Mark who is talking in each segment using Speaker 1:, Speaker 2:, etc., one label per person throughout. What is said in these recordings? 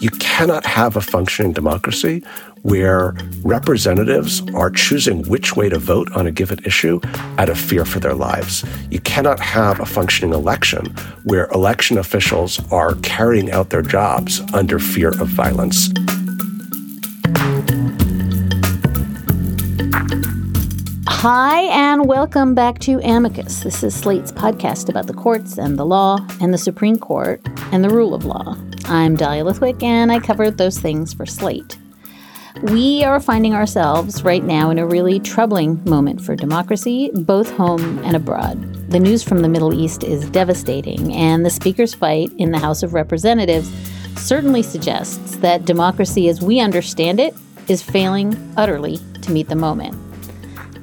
Speaker 1: You cannot have a functioning democracy where representatives are choosing which way to vote on a given issue out of fear for their lives. You cannot have a functioning election where election officials are carrying out their jobs under fear of violence.
Speaker 2: Hi, and welcome back to Amicus. This is Slate's podcast about the courts and the law and the Supreme Court and the rule of law. I'm Dahlia Lithwick, and I cover those things for Slate. We are finding ourselves right now in a really troubling moment for democracy, both home and abroad. The news from the Middle East is devastating, and the Speaker's fight in the House of Representatives certainly suggests that democracy as we understand it is failing utterly to meet the moment.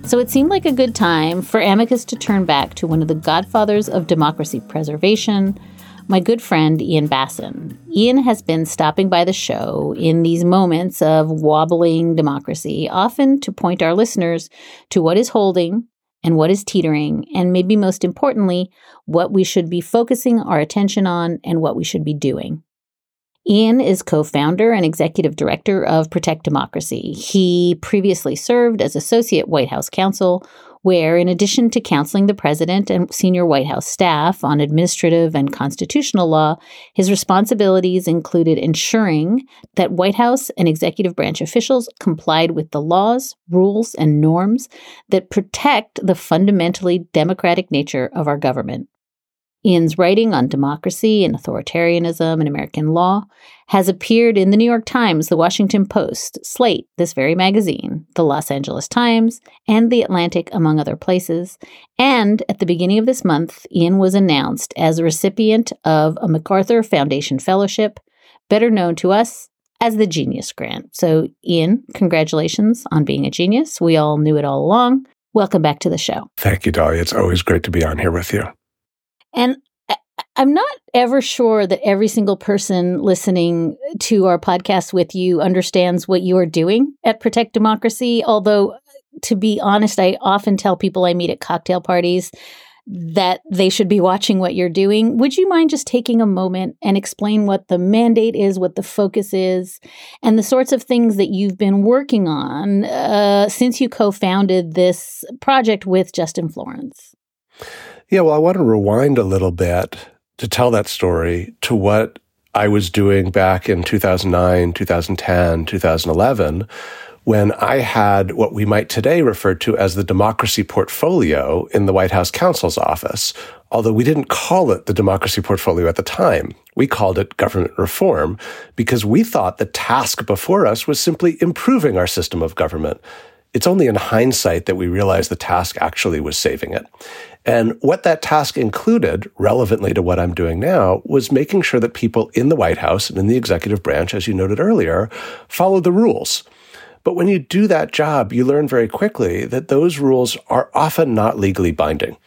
Speaker 2: So it seemed like a good time for Amicus to turn back to one of the godfathers of democracy preservation, my good friend Ian Bassin. Ian has been stopping by the show in these moments of wobbling democracy, often to point our listeners to what is holding and what is teetering, and maybe most importantly, what we should be focusing our attention on and what we should be doing. Ian is co founder and executive director of Protect Democracy. He previously served as associate White House counsel, where, in addition to counseling the president and senior White House staff on administrative and constitutional law, his responsibilities included ensuring that White House and executive branch officials complied with the laws, rules, and norms that protect the fundamentally democratic nature of our government. Ian's writing on democracy and authoritarianism and American law has appeared in the New York Times, the Washington Post, Slate, this very magazine, the Los Angeles Times, and the Atlantic, among other places. And at the beginning of this month, Ian was announced as a recipient of a MacArthur Foundation Fellowship, better known to us as the Genius Grant. So, Ian, congratulations on being a genius. We all knew it all along. Welcome back to the show.
Speaker 1: Thank you, Dolly. It's always great to be on here with you.
Speaker 2: And I'm not ever sure that every single person listening to our podcast with you understands what you are doing at Protect Democracy. Although, to be honest, I often tell people I meet at cocktail parties that they should be watching what you're doing. Would you mind just taking a moment and explain what the mandate is, what the focus is, and the sorts of things that you've been working on uh, since you co founded this project with Justin Florence?
Speaker 1: Yeah, well, I want to rewind a little bit to tell that story to what I was doing back in 2009, 2010, 2011, when I had what we might today refer to as the democracy portfolio in the White House counsel's office. Although we didn't call it the democracy portfolio at the time. We called it government reform because we thought the task before us was simply improving our system of government. It's only in hindsight that we realize the task actually was saving it. And what that task included, relevantly to what I'm doing now, was making sure that people in the White House and in the executive branch, as you noted earlier, follow the rules. But when you do that job, you learn very quickly that those rules are often not legally binding.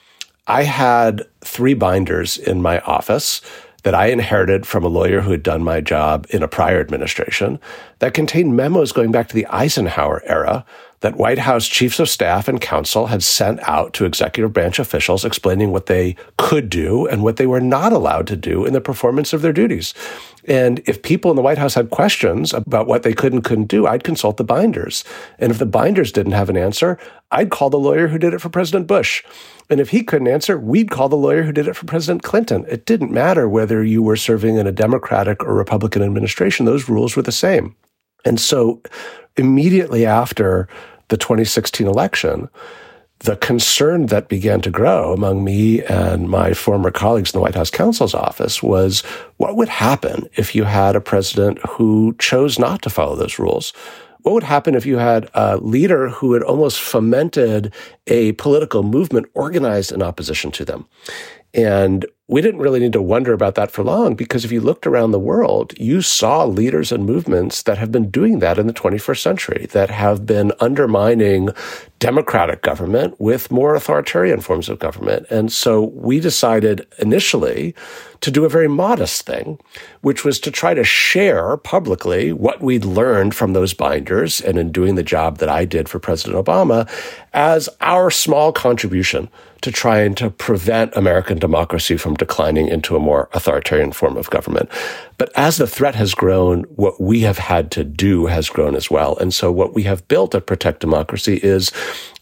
Speaker 1: I had three binders in my office that I inherited from a lawyer who had done my job in a prior administration that contained memos going back to the Eisenhower era that White House chiefs of staff and counsel had sent out to executive branch officials explaining what they could do and what they were not allowed to do in the performance of their duties. And if people in the White House had questions about what they could and couldn't do, I'd consult the binders. And if the binders didn't have an answer, I'd call the lawyer who did it for President Bush. And if he couldn't answer, we'd call the lawyer who did it for President Clinton. It didn't matter whether you were serving in a Democratic or Republican administration, those rules were the same. And so immediately after the 2016 election, the concern that began to grow among me and my former colleagues in the White House counsel's office was what would happen if you had a president who chose not to follow those rules? What would happen if you had a leader who had almost fomented a political movement organized in opposition to them? And we didn't really need to wonder about that for long because if you looked around the world, you saw leaders and movements that have been doing that in the 21st century, that have been undermining democratic government with more authoritarian forms of government. And so we decided initially to do a very modest thing, which was to try to share publicly what we'd learned from those binders and in doing the job that I did for President Obama as our small contribution to trying to prevent American democracy from declining into a more authoritarian form of government. But as the threat has grown, what we have had to do has grown as well. And so what we have built at Protect Democracy is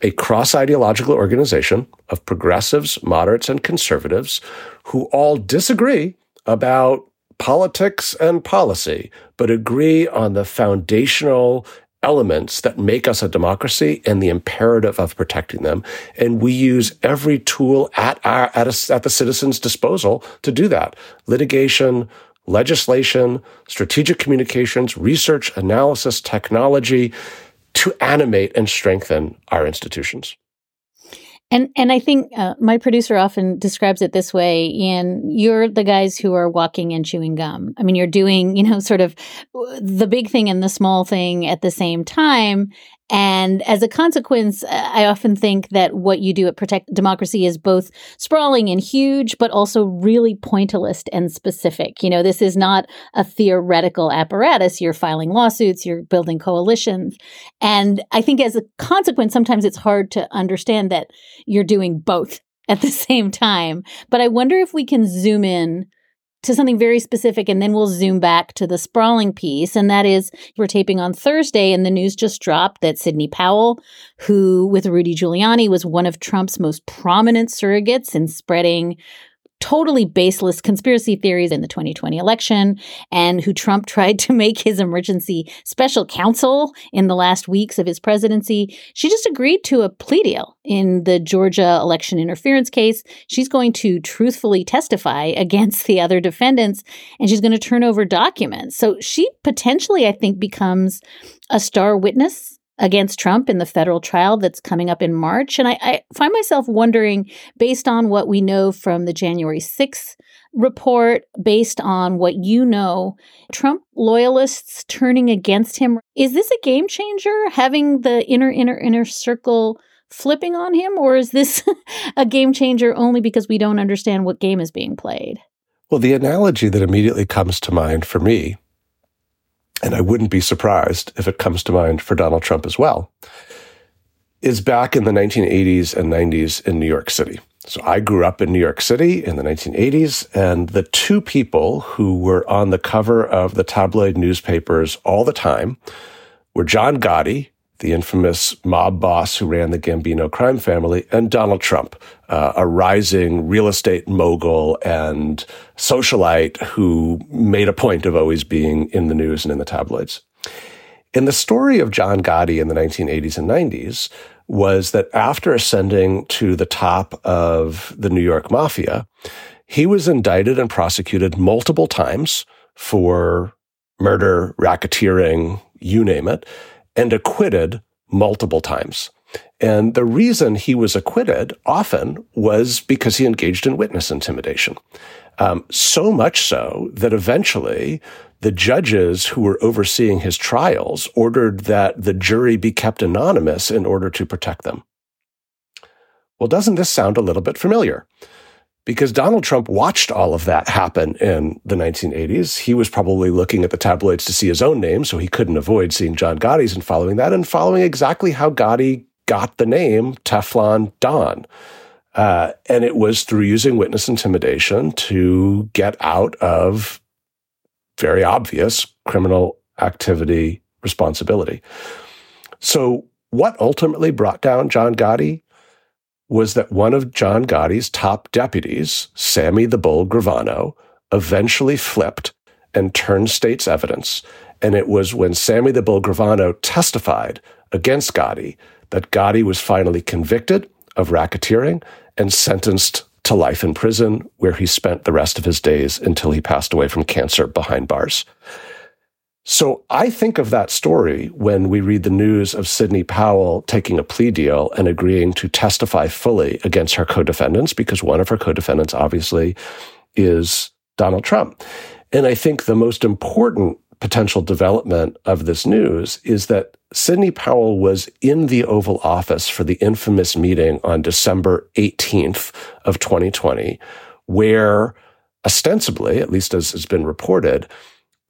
Speaker 1: a cross ideological organization of progressives, moderates, and conservatives who all disagree about politics and policy, but agree on the foundational elements that make us a democracy and the imperative of protecting them. And we use every tool at our, at, a, at the citizens' disposal to do that. Litigation, legislation, strategic communications, research, analysis, technology to animate and strengthen our institutions.
Speaker 2: And and I think uh, my producer often describes it this way: Ian, you're the guys who are walking and chewing gum. I mean, you're doing you know sort of the big thing and the small thing at the same time, and as a consequence, uh, I often think that what you do at Protect Democracy is both sprawling and huge, but also really pointillist and specific. You know, this is not a theoretical apparatus. You're filing lawsuits, you're building coalitions. And I think as a consequence, sometimes it's hard to understand that you're doing both at the same time. But I wonder if we can zoom in to something very specific and then we'll zoom back to the sprawling piece and that is we're taping on Thursday and the news just dropped that Sidney Powell who with Rudy Giuliani was one of Trump's most prominent surrogates in spreading totally baseless conspiracy theories in the 2020 election and who Trump tried to make his emergency special counsel in the last weeks of his presidency. She just agreed to a plea deal in the Georgia election interference case. She's going to truthfully testify against the other defendants and she's going to turn over documents. So she potentially, I think, becomes a star witness against Trump in the federal trial that's coming up in March. And I, I, find myself wondering, based on what we know from the January 6th report, based on what you know, Trump loyalists turning against him, is this a game changer, having the inner, inner, inner circle flipping on him? Or is this a game changer only because we don't understand what game is being played?
Speaker 1: Well, the analogy that immediately comes to mind for me and I wouldn't be surprised if it comes to mind for Donald Trump as well, is back in the 1980s and 90s in New York City. So I grew up in New York City in the 1980s, and the two people who were on the cover of the tabloid newspapers all the time were John Gotti, the infamous mob boss who ran the Gambino crime family, and Donald Trump, uh, a rising real estate mogul and socialite who made a point of always being in the news and in the tabloids. In the story of John Gotti in the 1980s and 90s was that after ascending to the top of the New York mafia, he was indicted and prosecuted multiple times for murder, racketeering, you name it and acquitted multiple times. And the reason he was acquitted often was because he engaged in witness intimidation. Um, so much so that eventually the judges who were overseeing his trials ordered that the jury be kept anonymous in order to protect them. Well, doesn't this sound a little bit familiar? Because Donald Trump watched all of that happen in the 1980s. He was probably looking at the tabloids to see his own name, so he couldn't avoid seeing John Gotti's and following that and following exactly how Gotti got the name Teflon Don. Uh, and it was through using witness intimidation to get out of very obvious criminal activity responsibility. So, what ultimately brought down John Gotti? Was that one of John Gotti's top deputies, Sammy the Bull Gravano, eventually flipped and turned state's evidence. And it was when Sammy the Bull Gravano testified against Gotti that Gotti was finally convicted of racketeering and sentenced to life in prison, where he spent the rest of his days until he passed away from cancer behind bars. So I think of that story when we read the news of Sidney Powell taking a plea deal and agreeing to testify fully against her co-defendants, because one of her co-defendants obviously is Donald Trump. And I think the most important potential development of this news is that Sidney Powell was in the Oval Office for the infamous meeting on December 18th of 2020, where ostensibly, at least as has been reported,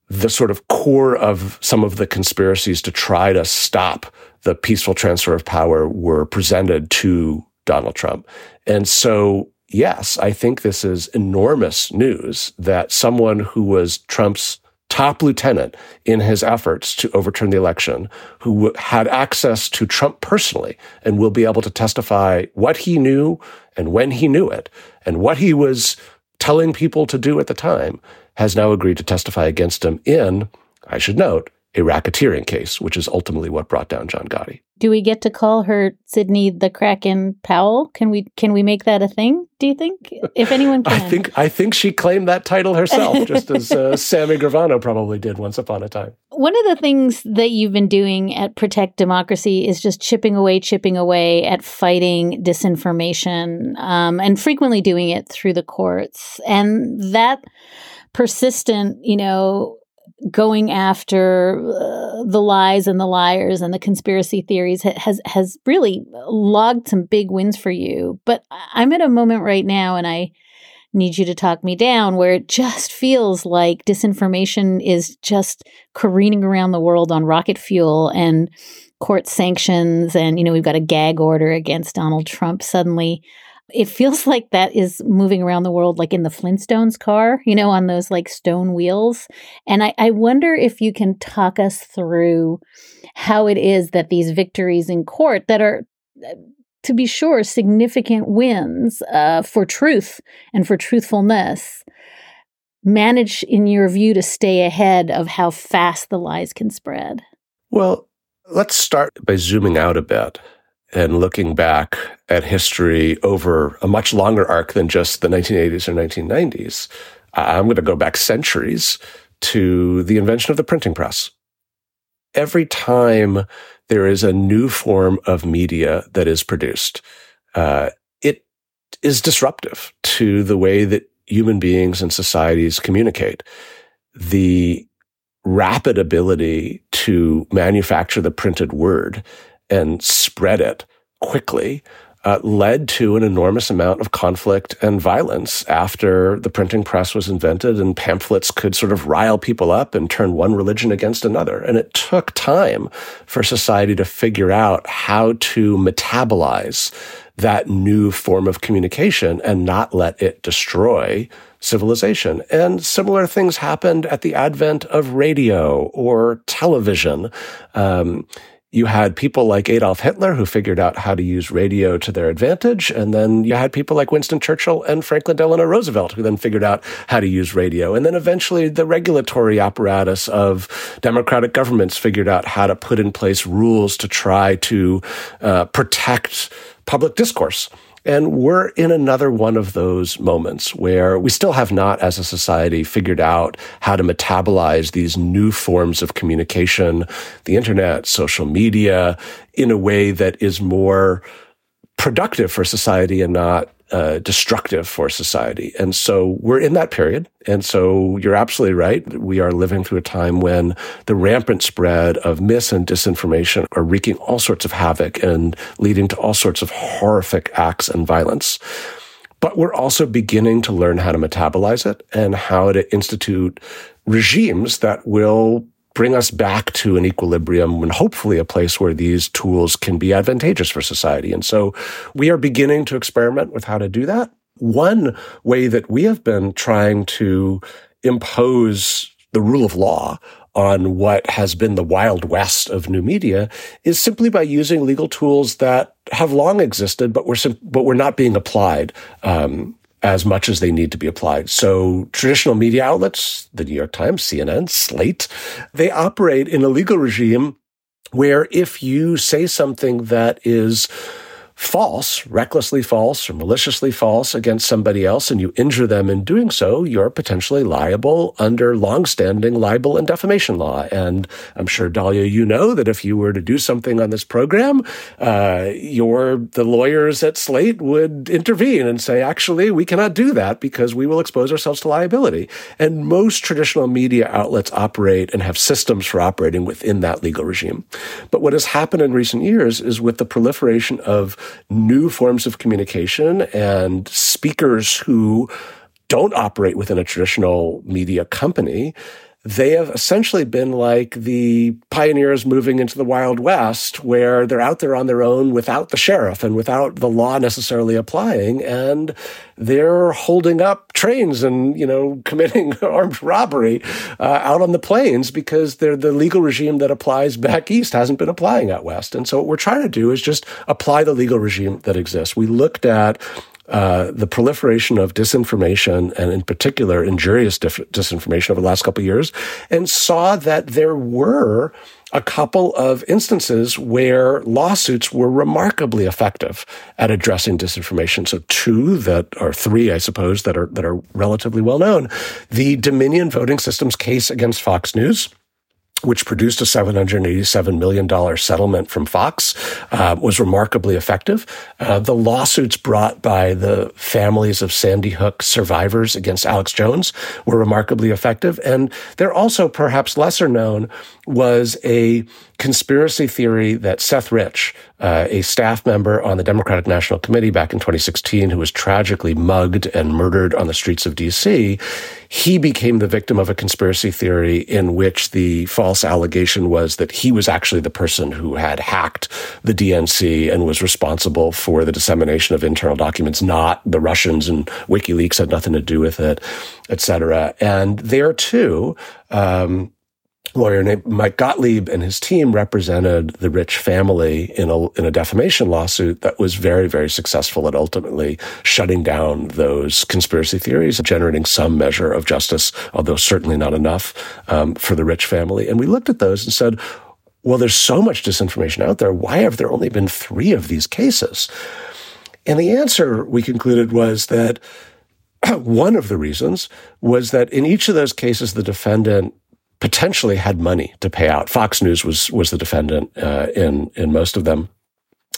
Speaker 1: the sort of core of some of the conspiracies to try to stop the peaceful transfer of power were presented to Donald Trump. And so yes, I think this is enormous news that someone who was Trump's top lieutenant in his efforts to overturn the election, who had access to Trump personally and will be able to testify what he knew and when he knew it and what he was telling people to do at the time, has now agreed to testify against him in, I should note, a racketeering case, which is ultimately what brought down John Gotti.
Speaker 2: Do we get to call her Sidney the Kraken Powell? Can we can we make that a thing? Do you think? If anyone can,
Speaker 1: I think I think she claimed that title herself, just as uh, Sammy Gravano probably did once upon a time.
Speaker 2: One of the things that you've been doing at Protect Democracy is just chipping away, chipping away at fighting disinformation, um, and frequently doing it through the courts, and that persistent, you know, going after uh, the lies and the liars and the conspiracy theories has has really logged some big wins for you. But I'm at a moment right now, and I need you to talk me down, where it just feels like disinformation is just careening around the world on rocket fuel and court sanctions, and you know we've got a gag order against Donald Trump suddenly it feels like that is moving around the world like in the Flintstones car, you know, on those like stone wheels. And I, I wonder if you can talk us through how it is that these victories in court that are uh, to be sure significant wins uh, for truth and for truthfulness manage in your view to stay ahead of how fast the lies can spread
Speaker 1: well let's start by zooming out a bit and looking back at history over a much longer arc than just the 1980s or 1990s, I'm going to go back centuries to the invention of the printing press. Every time there is a new form of media that is produced, uh, it is disruptive to the way that human beings and societies communicate. The rapid ability to manufacture the printed word and spread it quickly uh, led to an enormous amount of conflict and violence after the printing press was invented and pamphlets could sort of rile people up and turn one religion against another. And it took time for society to figure out how to metabolize that new form of communication and not let it destroy civilization. And similar things happened at the advent of radio or television. Um, you had people like Adolf Hitler who figured out how to use radio to their advantage. And then you had people like Winston Churchill and Franklin Delano Roosevelt who then figured out how to use radio. And then eventually the regulatory apparatus of democratic governments figured out how to put in place rules to try to uh, protect public discourse. And we're in another one of those moments where we still have not, as a society, figured out how to metabolize these new forms of communication, the internet, social media, in a way that is more productive for society and not uh, destructive for society. And so we're in that period. And so you're absolutely right. We are living through a time when the rampant spread of mis and disinformation are wreaking all sorts of havoc and leading to all sorts of horrific acts and violence. But we're also beginning to learn how to metabolize it and how to institute regimes that will bring us back to an equilibrium and hopefully a place where these tools can be advantageous for society. And so we are beginning to experiment with how to do that. One way that we have been trying to impose the rule of law on what has been the wild west of new media is simply by using legal tools that have long existed, but were sim- but were not being applied um, as much as they need to be applied. So traditional media outlets, the New York Times, CNN, Slate, they operate in a legal regime where if you say something that is false, recklessly false or maliciously false against somebody else and you injure them in doing so, you're potentially liable under longstanding libel and defamation law. And I'm sure, Dahlia, you know that if you were to do something on this program, uh, your, the lawyers at Slate would intervene and say, actually, we cannot do that because we will expose ourselves to liability. And most traditional media outlets operate and have systems for operating within that legal regime. But what has happened in recent years is with the proliferation of new forms of communication and speakers who don't operate within a traditional media company, they have essentially been like the pioneers moving into the Wild West, where they're out there on their own without the sheriff and without the law necessarily applying. And they're holding up trains and, you know, committing armed robbery uh, out on the plains because they're the legal regime that applies back east hasn't been applying out west. And so what we're trying to do is just apply the legal regime that exists. We looked at uh, the proliferation of disinformation and in particular injurious dif- disinformation over the last couple of years and saw that there were a couple of instances where lawsuits were remarkably effective at addressing disinformation. So two that are three, I suppose, that are, that are relatively well known. The Dominion voting systems case against Fox News which produced a $787 million settlement from Fox, uh, was remarkably effective. Uh, the lawsuits brought by the families of Sandy Hook survivors against Alex Jones were remarkably effective. And they're also perhaps lesser known was a conspiracy theory that Seth Rich, uh, a staff member on the Democratic National Committee back in 2016, who was tragically mugged and murdered on the streets of DC, he became the victim of a conspiracy theory in which the false allegation was that he was actually the person who had hacked the DNC and was responsible for the dissemination of internal documents, not the Russians and WikiLeaks had nothing to do with it, et cetera. And there too, um, lawyer named Mike Gottlieb and his team represented the Rich family in a, in a defamation lawsuit that was very, very successful at ultimately shutting down those conspiracy theories, and generating some measure of justice, although certainly not enough um, for the Rich family. And we looked at those and said, well, there's so much disinformation out there. Why have there only been three of these cases? And the answer we concluded was that one of the reasons was that in each of those cases, the defendant potentially had money to pay out. Fox News was was the defendant uh, in in most of them.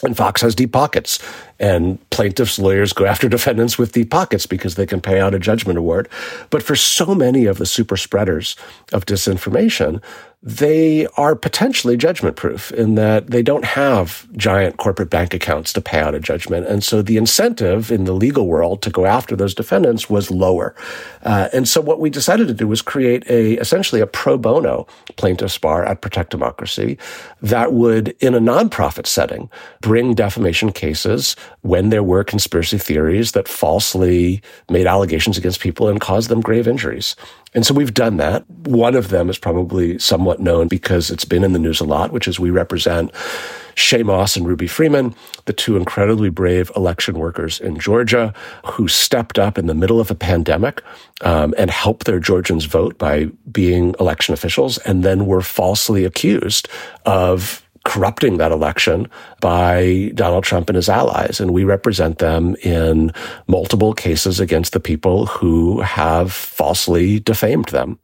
Speaker 1: And Fox has deep pockets, and plaintiffs' lawyers go after defendants with deep pockets because they can pay out a judgment award. But for so many of the super spreaders of disinformation, they are potentially judgment proof in that they don't have giant corporate bank accounts to pay out a judgment. And so the incentive in the legal world to go after those defendants was lower. Uh, and so what we decided to do was create a, essentially a pro bono plaintiff's bar at Protect Democracy that would, in a nonprofit setting, bring defamation cases when there were conspiracy theories that falsely made allegations against people and caused them grave injuries. And so we've done that. One of them is probably somewhat known because it's been in the news a lot, which is we represent Shaye Moss and Ruby Freeman, the two incredibly brave election workers in Georgia who stepped up in the middle of a pandemic um, and helped their Georgians vote by being election officials and then were falsely accused of corrupting that election by Donald Trump and his allies. And we represent them in multiple cases against the people who have falsely defamed them.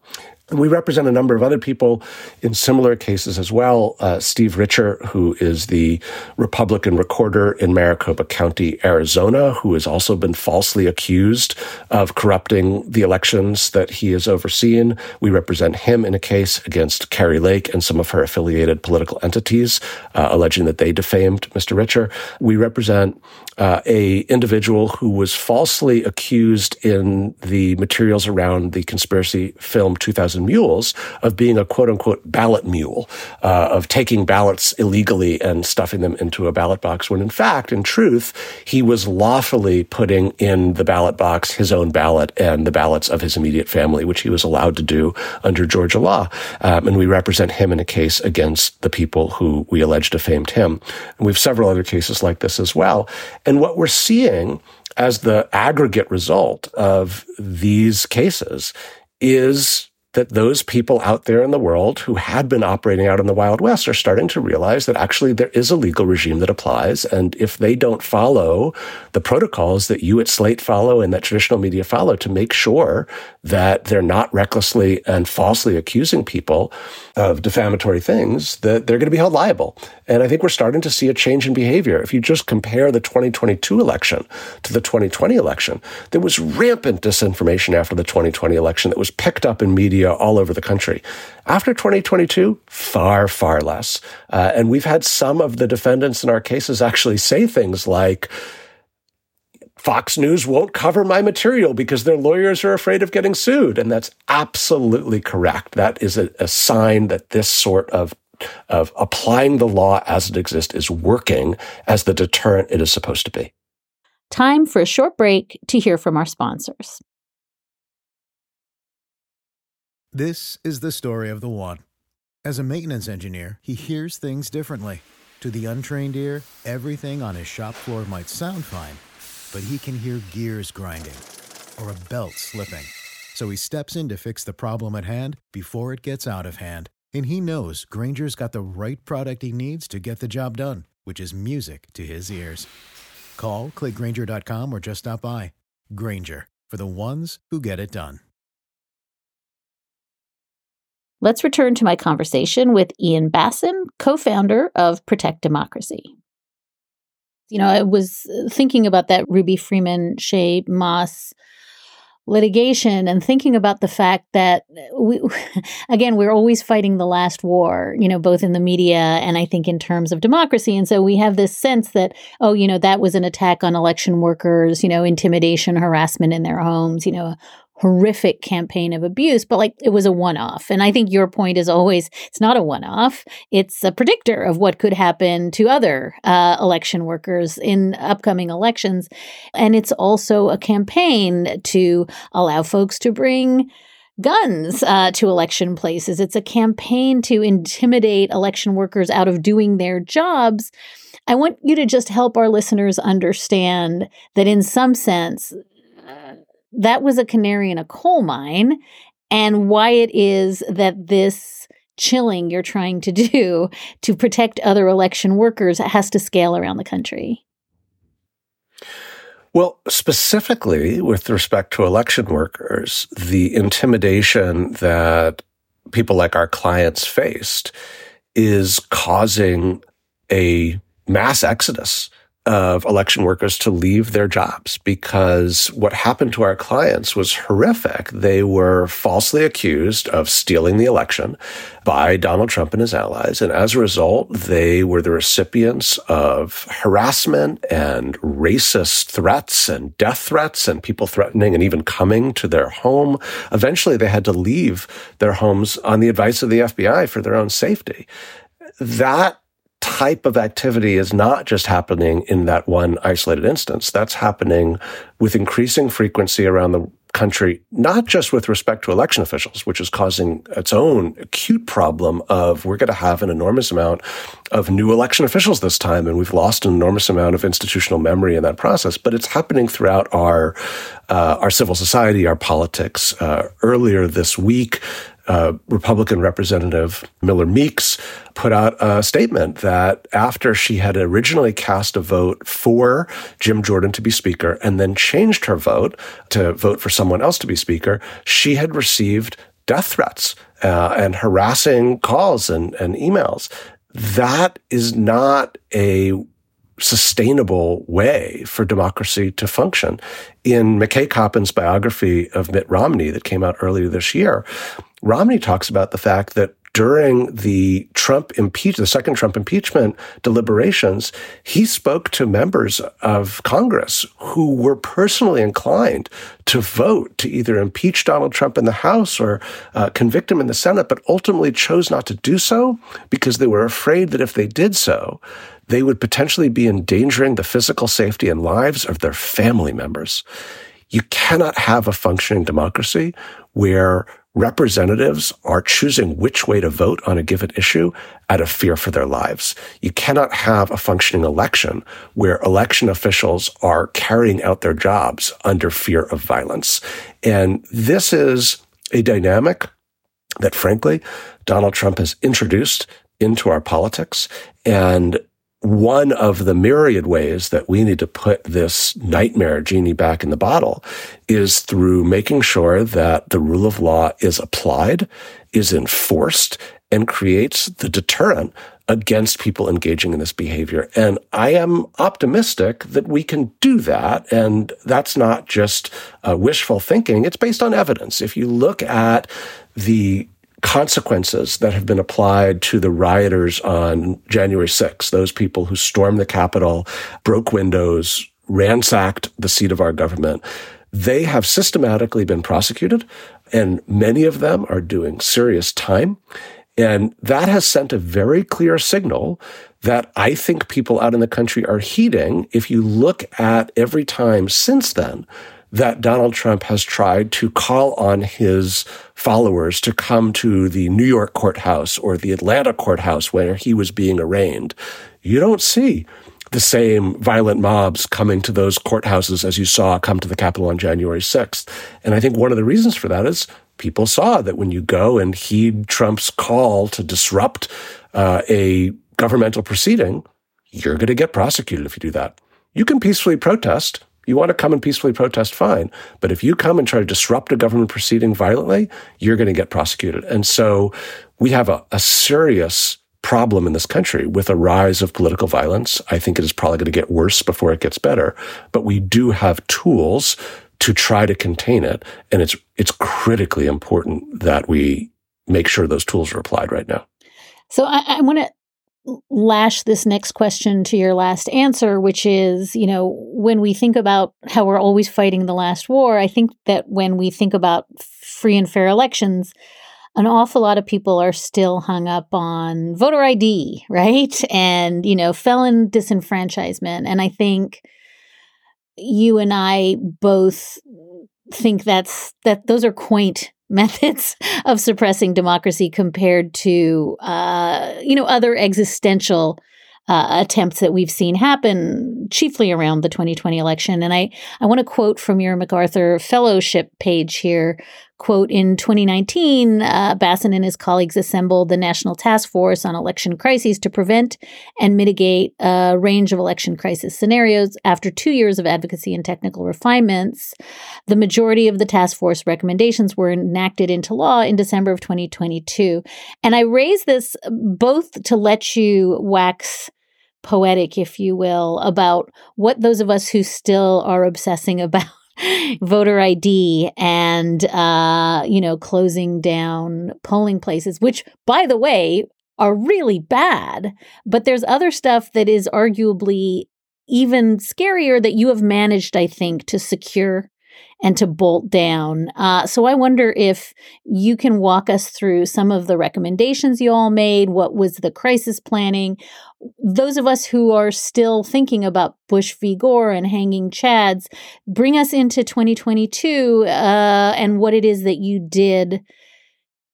Speaker 1: And we represent a number of other people in similar cases as well. Uh, Steve Richer, who is the Republican recorder in Maricopa County, Arizona, who has also been falsely accused of corrupting the elections that he has overseen. We represent him in a case against Kari Lake and some of her affiliated political entities, uh, alleging that they defamed Mr. Richer. We represent uh, a individual who was falsely accused in the materials around the conspiracy film 2000 Mules of being a quote unquote ballot mule, uh, of taking ballots illegally and stuffing them into a ballot box, when in fact, in truth, he was lawfully putting in the ballot box his own ballot and the ballots of his immediate family, which he was allowed to do under Georgia law. Um, and we represent him in a case against the people who we allege defamed him. And we have several other cases like this as well. And what we're seeing as the aggregate result of these cases is that those people out there in the world who had been operating out in the Wild West are starting to realize that actually there is a legal regime that applies. And if they don't follow the protocols that you at Slate follow and that traditional media follow to make sure that they're not recklessly and falsely accusing people of defamatory things, that they're going to be held liable. And I think we're starting to see a change in behavior. If you just compare the 2022 election to the 2020 election, there was rampant disinformation after the 2020 election that was picked up in media all over the country. After 2022, far, far less. Uh, and we've had some of the defendants in our cases actually say things like, Fox News won't cover my material because their lawyers are afraid of getting sued. And that's absolutely correct. That is a, a sign that this sort of of applying the law as it exists is working as the deterrent it is supposed to be.
Speaker 2: Time for a short break to hear from our sponsors.
Speaker 3: This is the story of the one. As a maintenance engineer, he hears things differently. To the untrained ear, everything on his shop floor might sound fine, but he can hear gears grinding or a belt slipping. So he steps in to fix the problem at hand before it gets out of hand. And he knows Grainger's got the right product he needs to get the job done, which is music to his ears. Call, clickgrainger.com, or just stop by. Granger, for the ones who get it done.
Speaker 2: Let's return to my conversation with Ian Bassin, co founder of Protect Democracy. You know, I was thinking about that Ruby Freeman, Shaye Moss litigation and thinking about the fact that we again we're always fighting the last war you know both in the media and i think in terms of democracy. And so we have this sense that oh you know that was an attack on election workers you know intimidation harassment in their homes you know horrific campaign of abuse, but like it was a one off. And I think your point is always it's not a one off, it's a predictor of what could happen to other uh, election workers in upcoming elections. And it's also a campaign to allow folks to bring guns uh, to election places. It's a campaign to intimidate election workers out of doing their jobs. I want you to just help our listeners understand that in some sense, that was a canary in a coal mine and why it is that this chilling you're trying to do to protect other election workers has to scale around the country.
Speaker 1: Well, specifically with respect to election workers, the intimidation that people like our clients faced is causing a mass exodus of election workers to leave their jobs because what happened to our clients was horrific. They were falsely accused of stealing the election by Donald Trump and his allies. And as a result, they were the recipients of harassment and racist threats and death threats and people threatening and even coming to their home. Eventually, they had to leave their homes on the advice of the FBI for their own safety. That type of activity is not just happening in that one isolated instance. That's happening with increasing frequency around the country, not just with respect to election officials, which is causing its own acute problem of we're going to have an enormous amount of new election officials this time, and we've lost an enormous amount of institutional memory in that process. But it's happening throughout our uh, our civil society, our politics. Uh, earlier this week, uh, Republican Representative Miller Meeks put out a statement that after she had originally cast a vote for Jim Jordan to be Speaker and then changed her vote to vote for someone else to be Speaker, she had received death threats uh, and harassing calls and, and emails. That is not a sustainable way for democracy to function. In McKay Coppin's biography of Mitt Romney that came out earlier this year, Romney talks about the fact that during the Trump impeach, the second Trump impeachment deliberations, he spoke to members of Congress who were personally inclined to vote to either impeach Donald Trump in the House or uh, convict him in the Senate, but ultimately chose not to do so because they were afraid that if they did so, they would potentially be endangering the physical safety and lives of their family members. You cannot have a functioning democracy where representatives are choosing which way to vote on a given issue out of fear for their lives. You cannot have a functioning election where election officials are carrying out their jobs under fear of violence. And this is a dynamic that frankly, Donald Trump has introduced into our politics. And one of the myriad ways that we need to put this nightmare genie back in the bottle is through making sure that the rule of law is applied, is enforced, and creates the deterrent against people engaging in this behavior. And I am optimistic that we can do that. And that's not just uh, wishful thinking. It's based on evidence. If you look at the consequences that have been applied to the rioters on January 6th, those people who stormed the Capitol, broke windows, ransacked the seat of our government. They have systematically been prosecuted, and many of them are doing serious time. And that has sent a very clear signal that I think people out in the country are heeding if you look at every time since then that Donald Trump has tried to call on his followers to come to the New York courthouse or the Atlanta courthouse where he was being arraigned. You don't see the same violent mobs coming to those courthouses as you saw come to the Capitol on January 6th. And I think one of the reasons for that is people saw that when you go and heed Trump's call to disrupt uh, a governmental proceeding, you're going to get prosecuted if you do that. You can peacefully protest. You want to come and peacefully protest, fine. But if you come and try to disrupt a government proceeding violently, you're going to get prosecuted. And so we have a, a serious problem in this country with a rise of political violence. I think it is probably going to get worse before it gets better. But we do have tools to try to contain it. And it's, it's critically important that we make sure those tools are applied right now.
Speaker 2: So I, I want to lash this next question to your last answer, which is, you know, when we think about how we're always fighting the last war, I think that when we think about free and fair elections, an awful lot of people are still hung up on voter ID, right? And, you know, felon disenfranchisement. And I think you and I both think that's that those are quaint methods of suppressing democracy compared to uh, you know other existential uh, attempts that we've seen happen chiefly around the 2020 election. And i i want to quote from your macarthur fellowship page here Quote, in 2019, uh, Bassin and his colleagues assembled the National Task Force on Election Crises to prevent and mitigate a range of election crisis scenarios. After two years of advocacy and technical refinements, the majority of the task force recommendations were enacted into law in December of 2022. And I raise this both to let you wax poetic, if you will, about what those of us who still are obsessing about voter ID and, uh, you know, closing down polling places, which, by the way, are really bad. But there's other stuff that is arguably even scarier that you have managed, I think, to secure and to bolt down. Uh, so I wonder if you can walk us through some of the recommendations you all made. What was the crisis planning? Those of us who are still thinking about Bush v. Gore and hanging Chads, bring us into 2022 uh, and what it is that you did,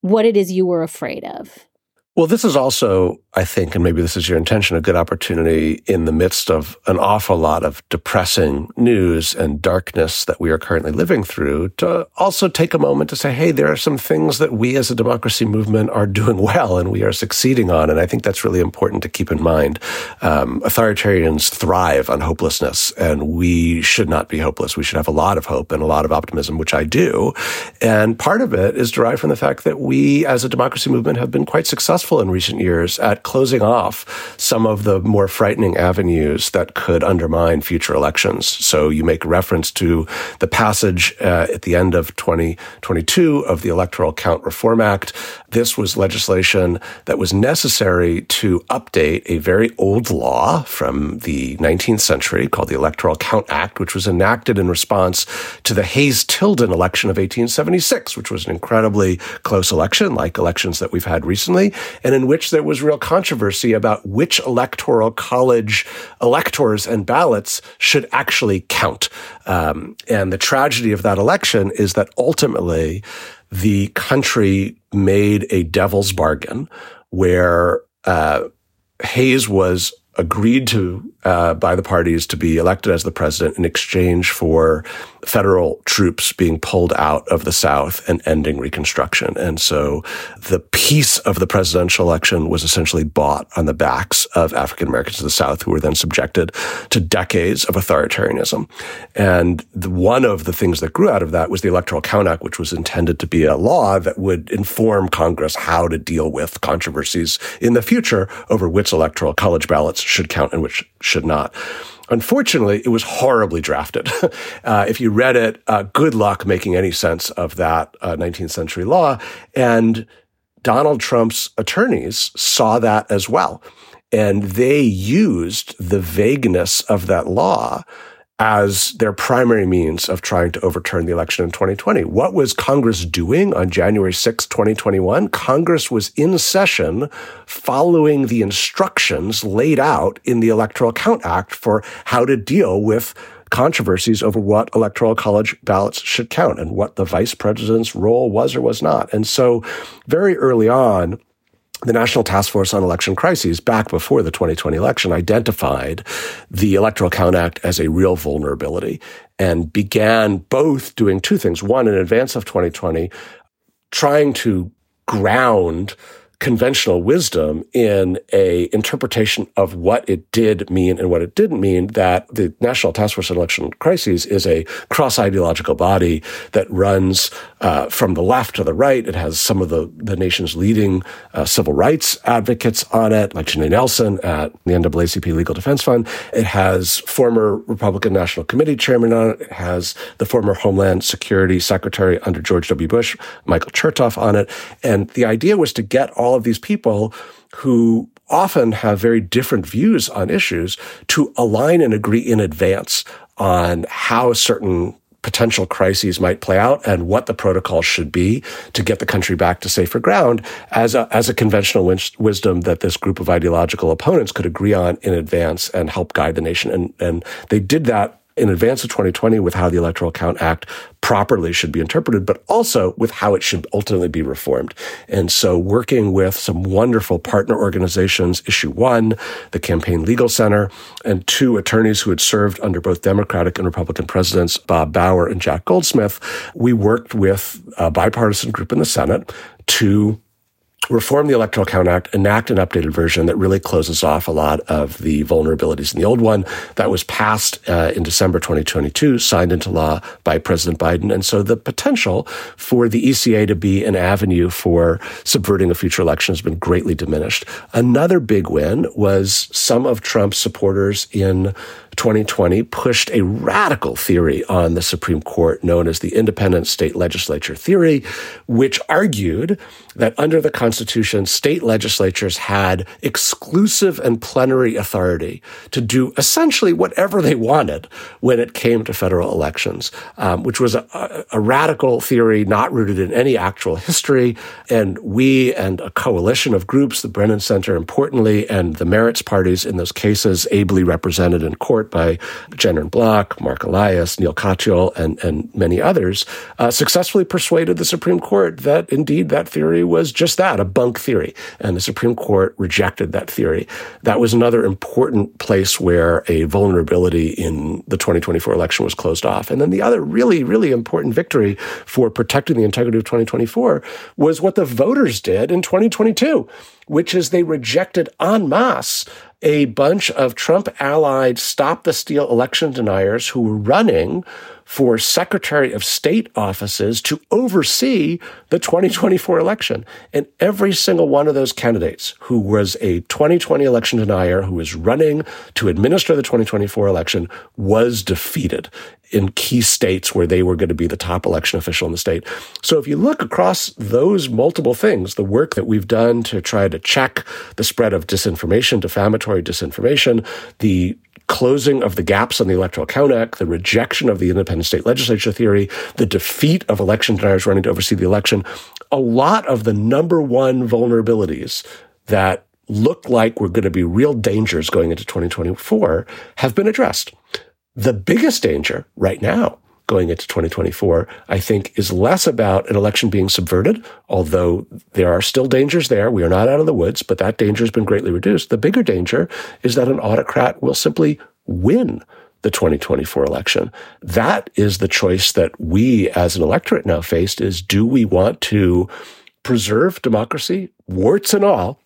Speaker 2: what it is you were afraid of.
Speaker 1: Well, this is also, I think, and maybe this is your intention, a good opportunity in the midst of an awful lot of depressing news and darkness that we are currently living through to also take a moment to say, hey, there are some things that we as a democracy movement are doing well and we are succeeding on. And I think that's really important to keep in mind. Um, authoritarians thrive on hopelessness and we should not be hopeless. We should have a lot of hope and a lot of optimism, which I do. And part of it is derived from the fact that we as a democracy movement have been quite successful successful in recent years at closing off some of the more frightening avenues that could undermine future elections. So you make reference to the passage uh, at the end of 2022 of the Electoral Count Reform Act. This was legislation that was necessary to update a very old law from the 19th century called the Electoral Count Act, which was enacted in response to the Hayes Tilden election of 1876, which was an incredibly close election, like elections that we've had recently and in which there was real controversy about which electoral college electors and ballots should actually count. Um, and the tragedy of that election is that ultimately the country made a devil's bargain where uh, Hayes was agreed to uh, by the parties to be elected as the president in exchange for federal troops being pulled out of the South and ending Reconstruction. And so the peace of the presidential election was essentially bought on the backs of African Americans of the South who were then subjected to decades of authoritarianism. And the, one of the things that grew out of that was the Electoral Count Act, which was intended to be a law that would inform Congress how to deal with controversies in the future over which electoral college ballots should count and which should not. Unfortunately, it was horribly drafted. uh, if you read it, uh, good luck making any sense of that uh, 19th century law. And Donald Trump's attorneys saw that as well. And they used the vagueness of that law as their primary means of trying to overturn the election in 2020. What was Congress doing on January 6, 2021? Congress was in session following the instructions laid out in the Electoral Count Act for how to deal with controversies over what electoral college ballots should count and what the vice president's role was or was not. And so very early on, the National Task Force on Election Crises, back before the 2020 election, identified the Electoral Count Act as a real vulnerability and began both doing two things. One, in advance of 2020, trying to ground conventional wisdom in a interpretation of what it did mean and what it didn't mean that the National Task Force on Election Crises is a cross ideological body that runs uh, from the left to the right. It has some of the, the nation's leading uh, civil rights advocates on it, like Janai Nelson at the NAACP Legal Defense Fund. It has former Republican National Committee chairman on it. It has the former Homeland Security Secretary under George W. Bush, Michael Chertoff on it. And the idea was to get all all of these people who often have very different views on issues to align and agree in advance on how certain potential crises might play out and what the protocol should be to get the country back to safer ground as a, as a conventional wisdom that this group of ideological opponents could agree on in advance and help guide the nation. And, and they did that in advance of 2020 with how the Electoral Count Act properly should be interpreted, but also with how it should ultimately be reformed. And so working with some wonderful partner organizations, Issue One, the Campaign Legal Center, and two attorneys who had served under both Democratic and Republican presidents, Bob Bauer and Jack Goldsmith, we worked with a bipartisan group in the Senate to reform the Electoral Count Act, enact an updated version that really closes off a lot of the vulnerabilities in the old one that was passed uh, in December 2022, signed into law by President Biden. And so the potential for the ECA to be an avenue for subverting a future election has been greatly diminished. Another big win was some of Trump's supporters in 2020 pushed a radical theory on the Supreme Court known as the independent state legislature theory, which argued that under the Constitution, state legislatures had exclusive and plenary authority to do essentially whatever they wanted when it came to federal elections, um, which was a, a radical theory not rooted in any actual history. And we and a coalition of groups, the Brennan Center, importantly, and the merits parties in those cases, ably represented in court by Jen Block, Mark Elias, Neal Katyal, and, and many others, uh, successfully persuaded the Supreme Court that indeed that theory was just that, a bunk theory. And the Supreme Court rejected that theory. That was another important place where a vulnerability in the 2024 election was closed off. And then the other really, really important victory for protecting the integrity of 2024 was what the voters did in 2022, which is they rejected en masse a bunch of Trump allied stop the steal election deniers who were running for Secretary of State offices to oversee the 2024 election. And every single one of those candidates who was a 2020 election denier, who was running to administer the 2024 election, was defeated in key states where they were going to be the top election official in the state. So if you look across those multiple things, the work that we've done to try to check the spread of disinformation, defamatory disinformation, the closing of the gaps on the Electoral Count Act, the rejection of the independent state legislature theory, the defeat of election deniers running to oversee the election, a lot of the number one vulnerabilities that look like were going to be real dangers going into 2024 have been addressed. The biggest danger right now going into 2024, I think, is less about an election being subverted, although there are still dangers there. We are not out of the woods, but that danger has been greatly reduced. The bigger danger is that an autocrat will simply win the 2024 election. That is the choice that we as an electorate now faced is do we want to preserve democracy, warts and all,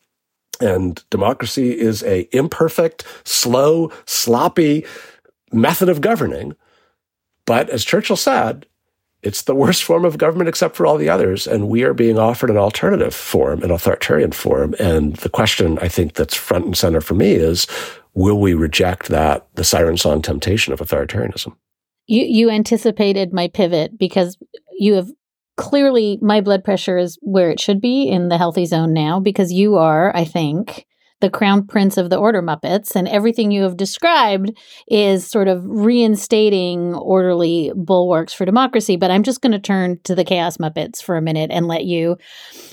Speaker 1: and democracy is a imperfect, slow, sloppy, method of governing. But as Churchill said, it's the worst form of government except for all the others. And we are being offered an alternative form, an authoritarian form. And the question I think that's front and center for me is, will we reject that, the siren song temptation of authoritarianism?
Speaker 2: You, you anticipated my pivot because you have clearly my blood pressure is where it should be in the healthy zone now because you are, I think, the crown prince of the order Muppets, and everything you have described is sort of reinstating orderly bulwarks for democracy. But I'm just going to turn to the chaos Muppets for a minute and let you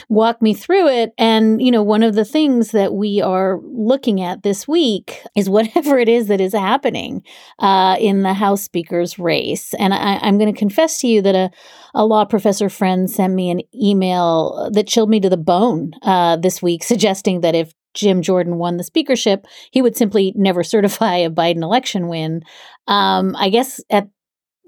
Speaker 2: walk me through it. And, you know, one of the things that we are looking at this week is whatever it is that is happening uh, in the House Speaker's race. And I, I'm going to confess to you that a, a law professor friend sent me an email that chilled me to the bone uh, this week, suggesting that if Jim Jordan won the speakership, he would simply never certify a Biden election win. Um, I guess at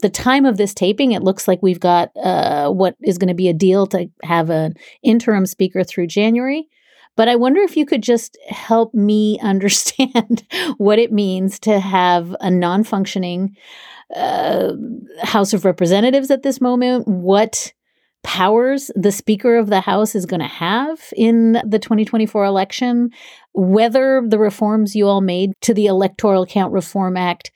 Speaker 2: the time of this taping, it looks like we've got uh, what is going to be a deal to have an interim speaker through January. But I wonder if you could just help me understand what it means to have a non functioning uh, House of Representatives at this moment, what powers the Speaker of the House is going to have in the 2024 election, whether the reforms you all made to the Electoral Count Reform Act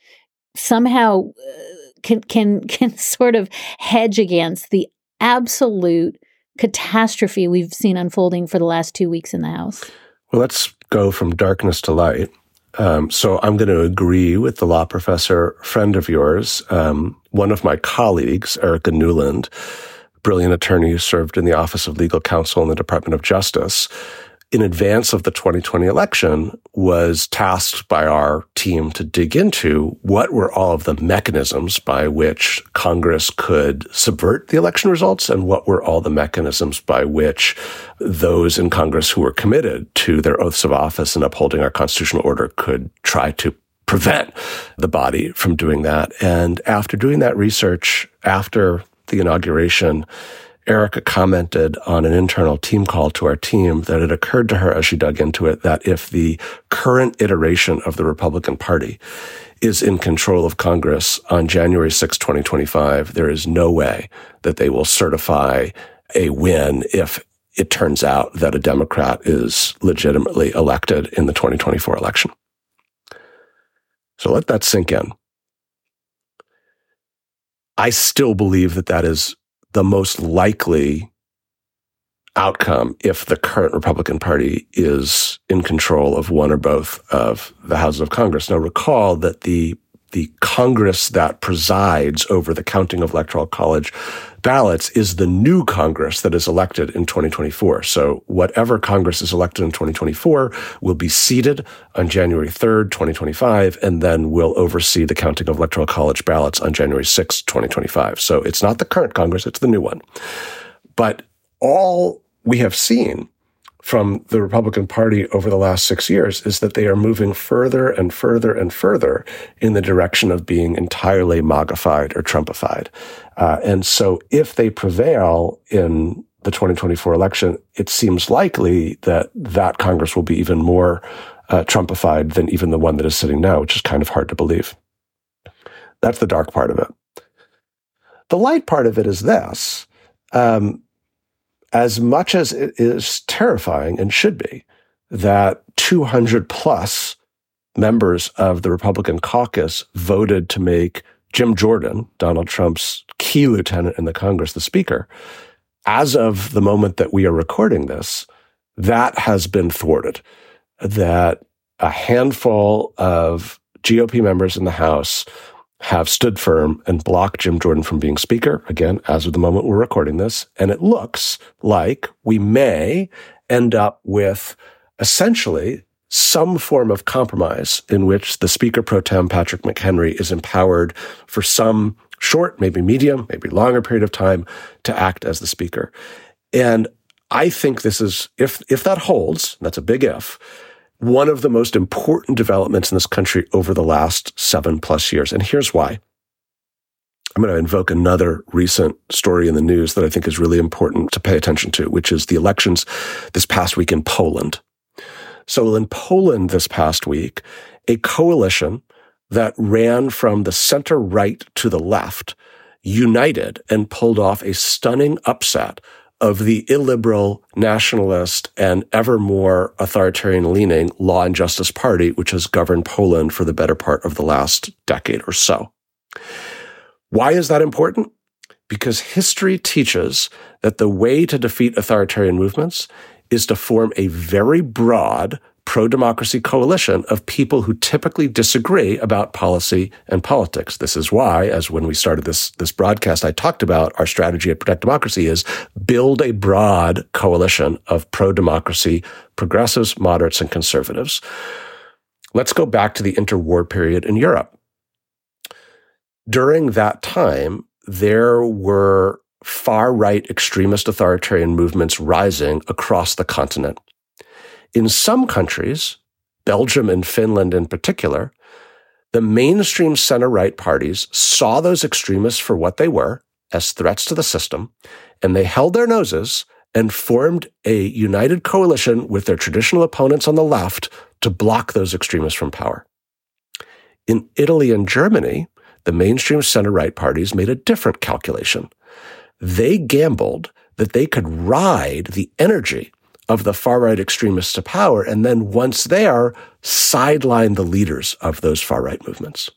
Speaker 2: somehow uh, can can can sort of hedge against the absolute catastrophe we've seen unfolding for the last two weeks in the House.
Speaker 1: Well, let's go from darkness to light. Um, so I'm going to agree with the law professor, friend of yours, um, one of my colleagues, Erica Newland, brilliant attorney who served in the Office of Legal Counsel in the Department of Justice, in advance of the 2020 election was tasked by our team to dig into what were all of the mechanisms by which Congress could subvert the election results and what were all the mechanisms by which those in Congress who were committed to their oaths of office and upholding our constitutional order could try to prevent the body from doing that. And after doing that research, after the inauguration, Erica commented on an internal team call to our team that it occurred to her as she dug into it that if the current iteration of the Republican Party is in control of Congress on January 6, 2025, there is no way that they will certify a win if it turns out that a Democrat is legitimately elected in the 2024 election. So let that sink in. I still believe that that is the most likely outcome if the current Republican Party is in control of one or both of the houses of Congress. Now, recall that the the Congress that presides over the counting of electoral college ballots is the new Congress that is elected in 2024. So whatever Congress is elected in 2024 will be seated on January 3rd, 2025, and then will oversee the counting of electoral college ballots on January 6th, 2025. So it's not the current Congress, it's the new one. But all we have seen from the Republican Party over the last six years is that they are moving further and further and further in the direction of being entirely MAGAfied or Trumpified. Uh, and so if they prevail in the 2024 election, it seems likely that that Congress will be even more uh, Trumpified than even the one that is sitting now, which is kind of hard to believe. That's the dark part of it. The light part of it is this. Um, as much as it is terrifying and should be that 200 plus members of the Republican caucus voted to make Jim Jordan, Donald Trump's key lieutenant in the Congress, the speaker, as of the moment that we are recording this, that has been thwarted. That a handful of GOP members in the House have stood firm and blocked Jim Jordan from being speaker, again, as of the moment we're recording this. And it looks like we may end up with essentially some form of compromise in which the Speaker pro tem, Patrick McHenry, is empowered for some short, maybe medium, maybe longer period of time to act as the Speaker. And I think this is, if, if that holds, that's a big if, one of the most important developments in this country over the last seven plus years. And here's why. I'm going to invoke another recent story in the news that I think is really important to pay attention to, which is the elections this past week in Poland. So in Poland this past week, a coalition that ran from the center right to the left united and pulled off a stunning upset of the illiberal, nationalist, and ever more authoritarian leaning Law and Justice Party, which has governed Poland for the better part of the last decade or so. Why is that important? Because history teaches that the way to defeat authoritarian movements is to form a very broad pro democracy coalition of people who typically disagree about policy and politics. This is why, as when we started this, this broadcast, I talked about our strategy at Protect Democracy is build a broad coalition of pro democracy progressives, moderates, and conservatives. Let's go back to the interwar period in Europe. During that time, there were far right extremist authoritarian movements rising across the continent. In some countries, Belgium and Finland in particular, the mainstream center right parties saw those extremists for what they were as threats to the system, and they held their noses and formed a united coalition with their traditional opponents on the left to block those extremists from power. In Italy and Germany, the mainstream center right parties made a different calculation. They gambled that they could ride the energy of the far right extremists to power and then once there, sideline the leaders of those far right movements.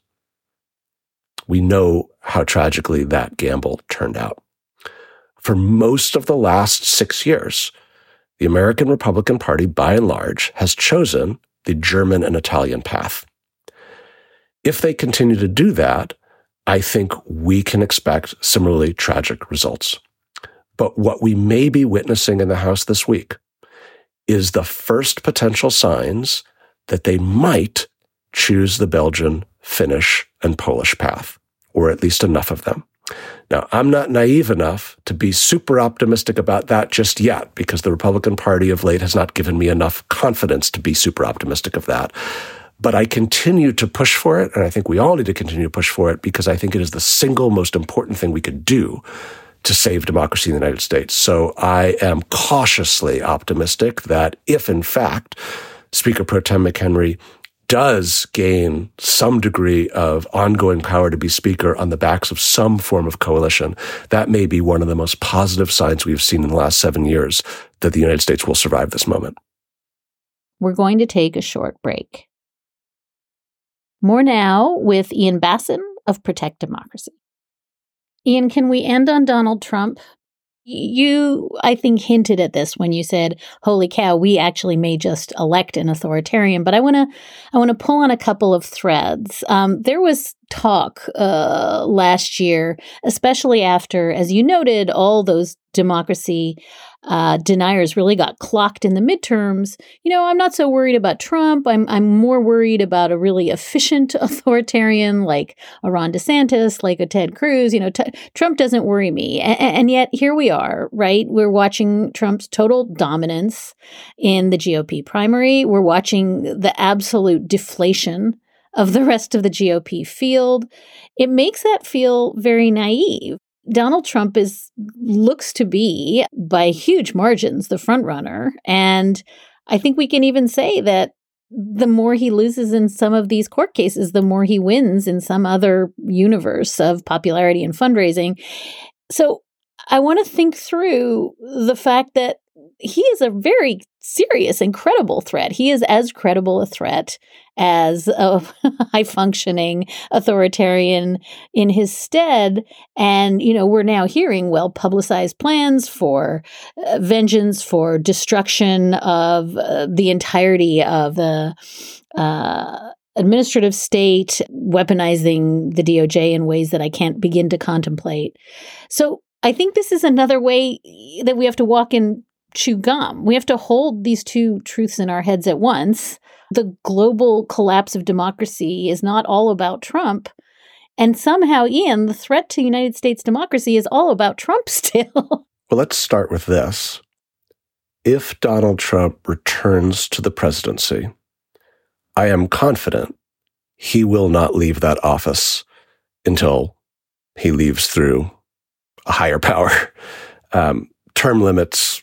Speaker 1: We know how tragically that gamble turned out. For most of the last six years, the American Republican Party, by and large, has chosen the German and Italian path. If they continue to do that, I think we can expect similarly tragic results. But what we may be witnessing in the House this week is the first potential signs that they might choose the Belgian, Finnish, and Polish path, or at least enough of them. Now, I'm not naive enough to be super optimistic about that just yet because the Republican Party of late has not given me enough confidence to be super optimistic of that. But I continue to push for it, and I think we all need to continue to push for it because I think it is the single most important thing we could do to save democracy in the United States. So I am cautiously optimistic that if, in fact, Speaker Pro Tem McHenry does gain some degree of ongoing power to be Speaker on the backs of some form of coalition, that may be one of the most positive signs we've seen in the last seven years that the United States will survive this moment.
Speaker 2: We're going to take a short break. More now with Ian Bassin of Protect Democracy. Ian, can we end on Donald Trump? You, I think, hinted at this when you said, "Holy cow, we actually may just elect an authoritarian." But I want to, I want to pull on a couple of threads. Um, there was talk uh, last year, especially after, as you noted, all those democracy uh, deniers really got clocked in the midterms. You know, I'm not so worried about Trump. I'm I'm more worried about a really efficient authoritarian like a Ron DeSantis, like a Ted Cruz. You know, t- Trump doesn't worry me, a- and yet here we are, right? We're watching Trump's total dominance in the GOP primary. We're watching the absolute deflation of the rest of the GOP field. It makes that feel very naive. Donald Trump is looks to be by huge margins the front runner and I think we can even say that the more he loses in some of these court cases the more he wins in some other universe of popularity and fundraising. So I want to think through the fact that he is a very serious and credible threat. He is as credible a threat as a high functioning authoritarian in his stead. And, you know, we're now hearing well publicized plans for uh, vengeance, for destruction of uh, the entirety of the. Uh, administrative state weaponizing the DOJ in ways that I can't begin to contemplate. So I think this is another way that we have to walk in chew gum. We have to hold these two truths in our heads at once. The global collapse of democracy is not all about Trump. And somehow, Ian, the threat to United States democracy is all about Trump still. well,
Speaker 1: let's start with this. If Donald Trump returns to the presidency, I am confident he will not leave that office until he leaves through a higher power. Um, term limits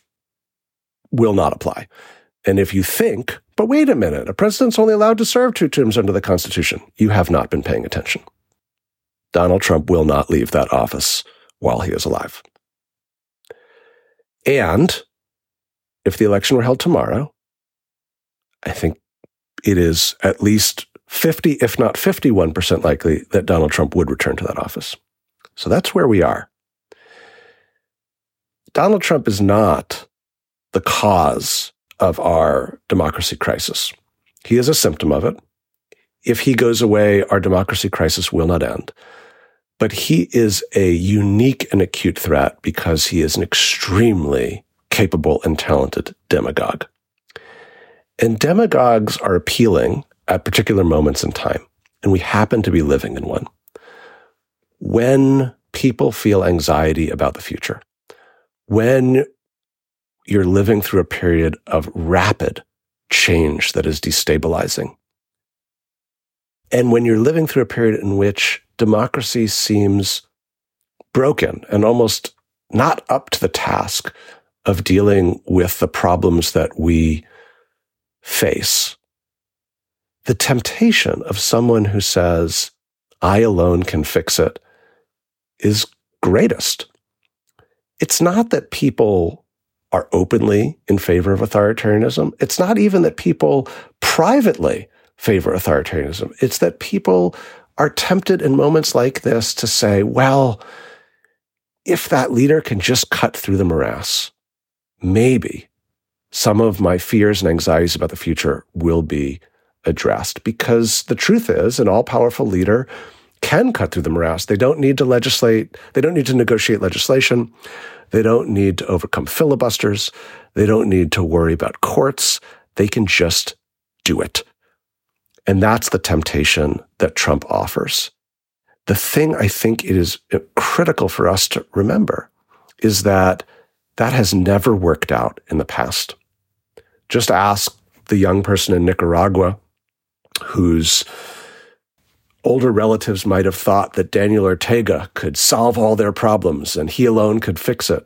Speaker 1: will not apply. And if you think, but wait a minute, a president's only allowed to serve two terms under the Constitution, you have not been paying attention. Donald Trump will not leave that office while he is alive. And if the election were held tomorrow, I think it is at least 50, if not 51% likely that Donald Trump would return to that office. So that's where we are. Donald Trump is not the cause of our democracy crisis. He is a symptom of it. If he goes away, our democracy crisis will not end. But he is a unique and acute threat because he is an extremely capable and talented demagogue. And demagogues are appealing at particular moments in time. And we happen to be living in one. When people feel anxiety about the future, when you're living through a period of rapid change that is destabilizing, and when you're living through a period in which democracy seems broken and almost not up to the task of dealing with the problems that we face, the temptation of someone who says, I alone can fix it is greatest. It's not that people are openly in favor of authoritarianism. It's not even that people privately favor authoritarianism. It's that people are tempted in moments like this to say, well, if that leader can just cut through the morass, maybe some of my fears and anxieties about the future will be addressed. Because the truth is, an all powerful leader can cut through the morass. They don't need to legislate, they don't need to negotiate legislation. They don't need to overcome filibusters. They don't need to worry about courts. They can just do it. And that's the temptation that Trump offers. The thing I think it is critical for us to remember is that that has never worked out in the past. Just ask the young person in Nicaragua whose older relatives might have thought that Daniel Ortega could solve all their problems and he alone could fix it,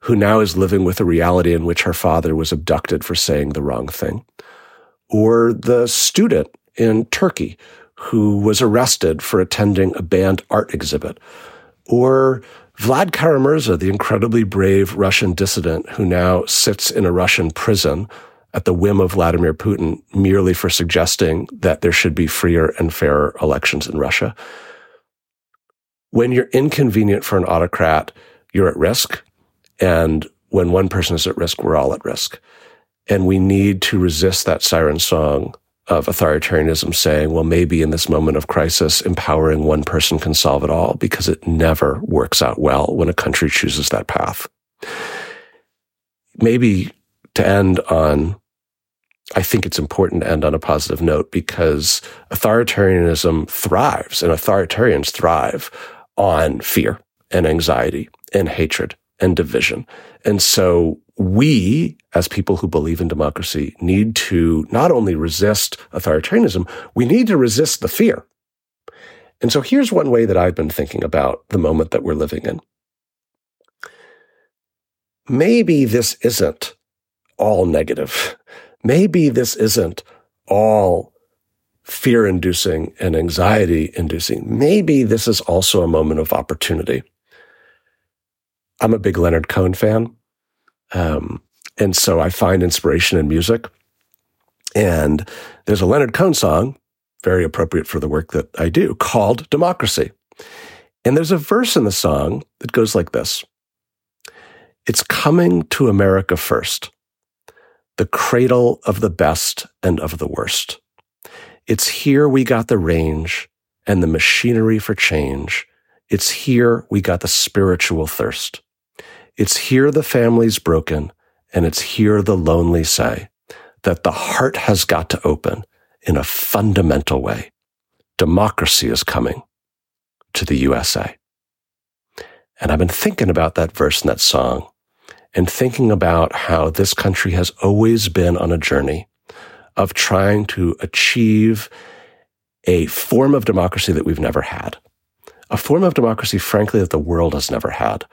Speaker 1: who now is living with a reality in which her father was abducted for saying the wrong thing or the student in Turkey who was arrested for attending a banned art exhibit, or Vlad Kara-Murza, the incredibly brave Russian dissident who now sits in a Russian prison at the whim of Vladimir Putin merely for suggesting that there should be freer and fairer elections in Russia. When you're inconvenient for an autocrat, you're at risk. And when one person is at risk, we're all at risk. And we need to resist that siren song of authoritarianism saying, well, maybe in this moment of crisis, empowering one person can solve it all because it never works out well when a country chooses that path. Maybe to end on, I think it's important to end on a positive note because authoritarianism thrives and authoritarians thrive on fear and anxiety and hatred and division. And so we, as people who believe in democracy, need to not only resist authoritarianism, we need to resist the fear. And so here's one way that I've been thinking about the moment that we're living in. Maybe this isn't all negative. Maybe this isn't all fear inducing and anxiety inducing. Maybe this is also a moment of opportunity. I'm a big Leonard Cohen fan. Um, and so I find inspiration in music. And there's a Leonard Cohen song, very appropriate for the work that I do, called Democracy. And there's a verse in the song that goes like this It's coming to America first, the cradle of the best and of the worst. It's here we got the range and the machinery for change. It's here we got the spiritual thirst. It's here the family's broken, and it's here the lonely say that the heart has got to open in a fundamental way. Democracy is coming to the USA. And I've been thinking about that verse in that song and thinking about how this country has always been on a journey of trying to achieve a form of democracy that we've never had. A form of democracy, frankly, that the world has never had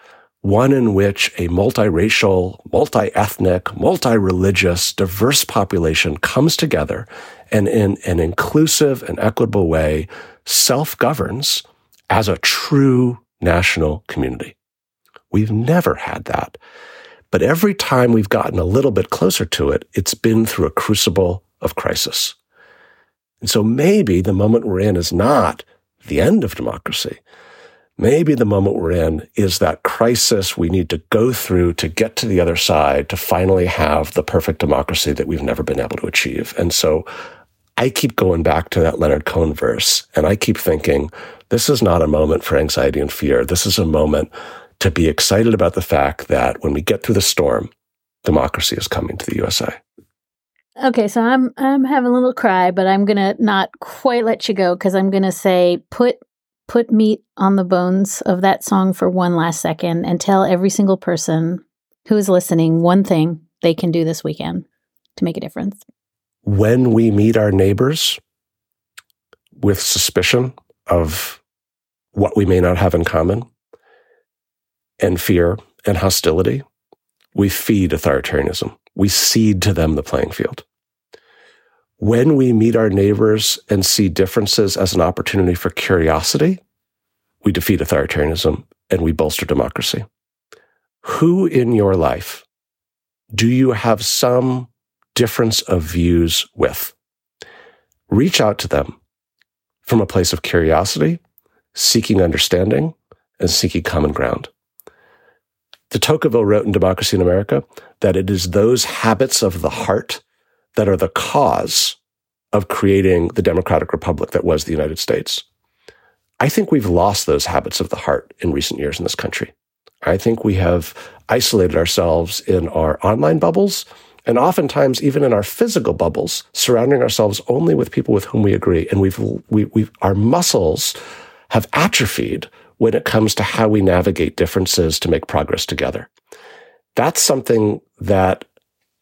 Speaker 1: one in which a multiracial, multi-ethnic, multi-religious, diverse population comes together and in an inclusive and equitable way self-governs as a true national community. We've never had that. But every time we've gotten a little bit closer to it, it's been through a crucible of crisis. And so maybe the moment we're in is not the end of democracy Maybe the moment we're in is that crisis we need to go through to get to the other side to finally have the perfect democracy that we've never been able to achieve. And so I keep going back to that Leonard Cohen verse and I keep thinking, this is not a moment for anxiety and fear. This is a moment to be excited about the fact that when we get through the storm, democracy is coming to the USA.
Speaker 2: Okay, so I'm I'm having a little cry, but I'm gonna not quite let you go because I'm gonna say put put meat on the bones of that song for one last second and tell every single person who is listening one thing they can do this weekend to make a difference.
Speaker 1: When we meet our neighbors with suspicion of what we may not have in common and fear and hostility, we feed authoritarianism. We cede to them the playing field. When we meet our neighbors and see differences as an opportunity for curiosity, we defeat authoritarianism and we bolster democracy. Who in your life do you have some difference of views with? Reach out to them from a place of curiosity, seeking understanding, and seeking common ground. De Tocqueville wrote in Democracy in America that it is those habits of the heart that are the cause of creating the democratic republic that was the United States. I think we've lost those habits of the heart in recent years in this country. I think we have isolated ourselves in our online bubbles and oftentimes even in our physical bubbles, surrounding ourselves only with people with whom we agree. And we've, we, have we have our muscles have atrophied when it comes to how we navigate differences to make progress together. That's something that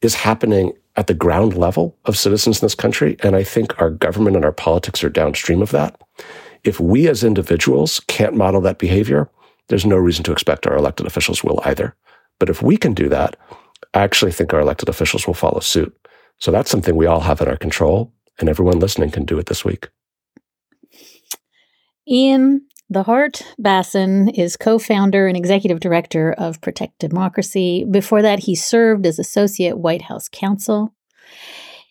Speaker 1: is happening at the ground level of citizens in this country. And I think our government and our politics are downstream of that. If we as individuals can't model that behavior, there's no reason to expect our elected officials will either. But if we can do that, I actually think our elected officials will follow suit. So that's something we all have in our control, and everyone listening can do it this week.
Speaker 2: Ian, the Hart Bassin is co founder and executive director of Protect Democracy. Before that, he served as associate White House counsel.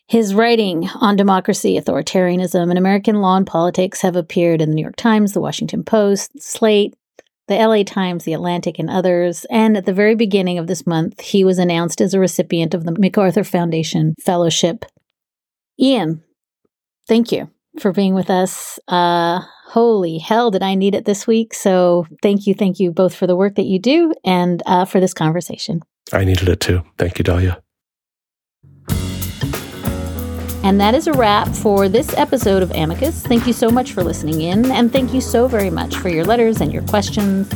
Speaker 2: His writing on democracy, authoritarianism, and American law and politics have appeared in the New York Times, the Washington Post, Slate, the LA Times, the Atlantic, and others. And at the very beginning of this month, he was announced as a recipient of the MacArthur Foundation Fellowship. Ian, thank you for being with us. Uh, holy hell, did I need it this week? So thank you, thank you both for the work that you do and uh, for this conversation.
Speaker 1: I needed it too. Thank you, Dahlia.
Speaker 2: And that is a wrap for this episode of Amicus. Thank you so much for listening in, and thank you so very much for your letters and your questions.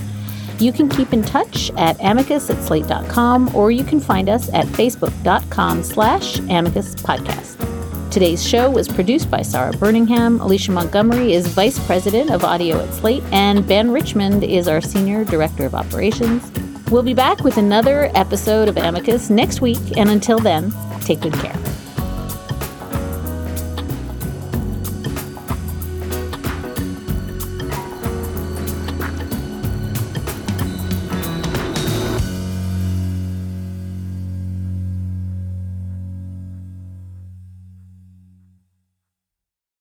Speaker 2: You can keep in touch at amicus at slate.com, or you can find us at facebook.com slash amicus podcast. Today's show was produced by Sara Burningham. Alicia Montgomery is Vice President of Audio at Slate, and Ben Richmond is our Senior Director of Operations. We'll be back with another episode of Amicus next week, and until then, take good care.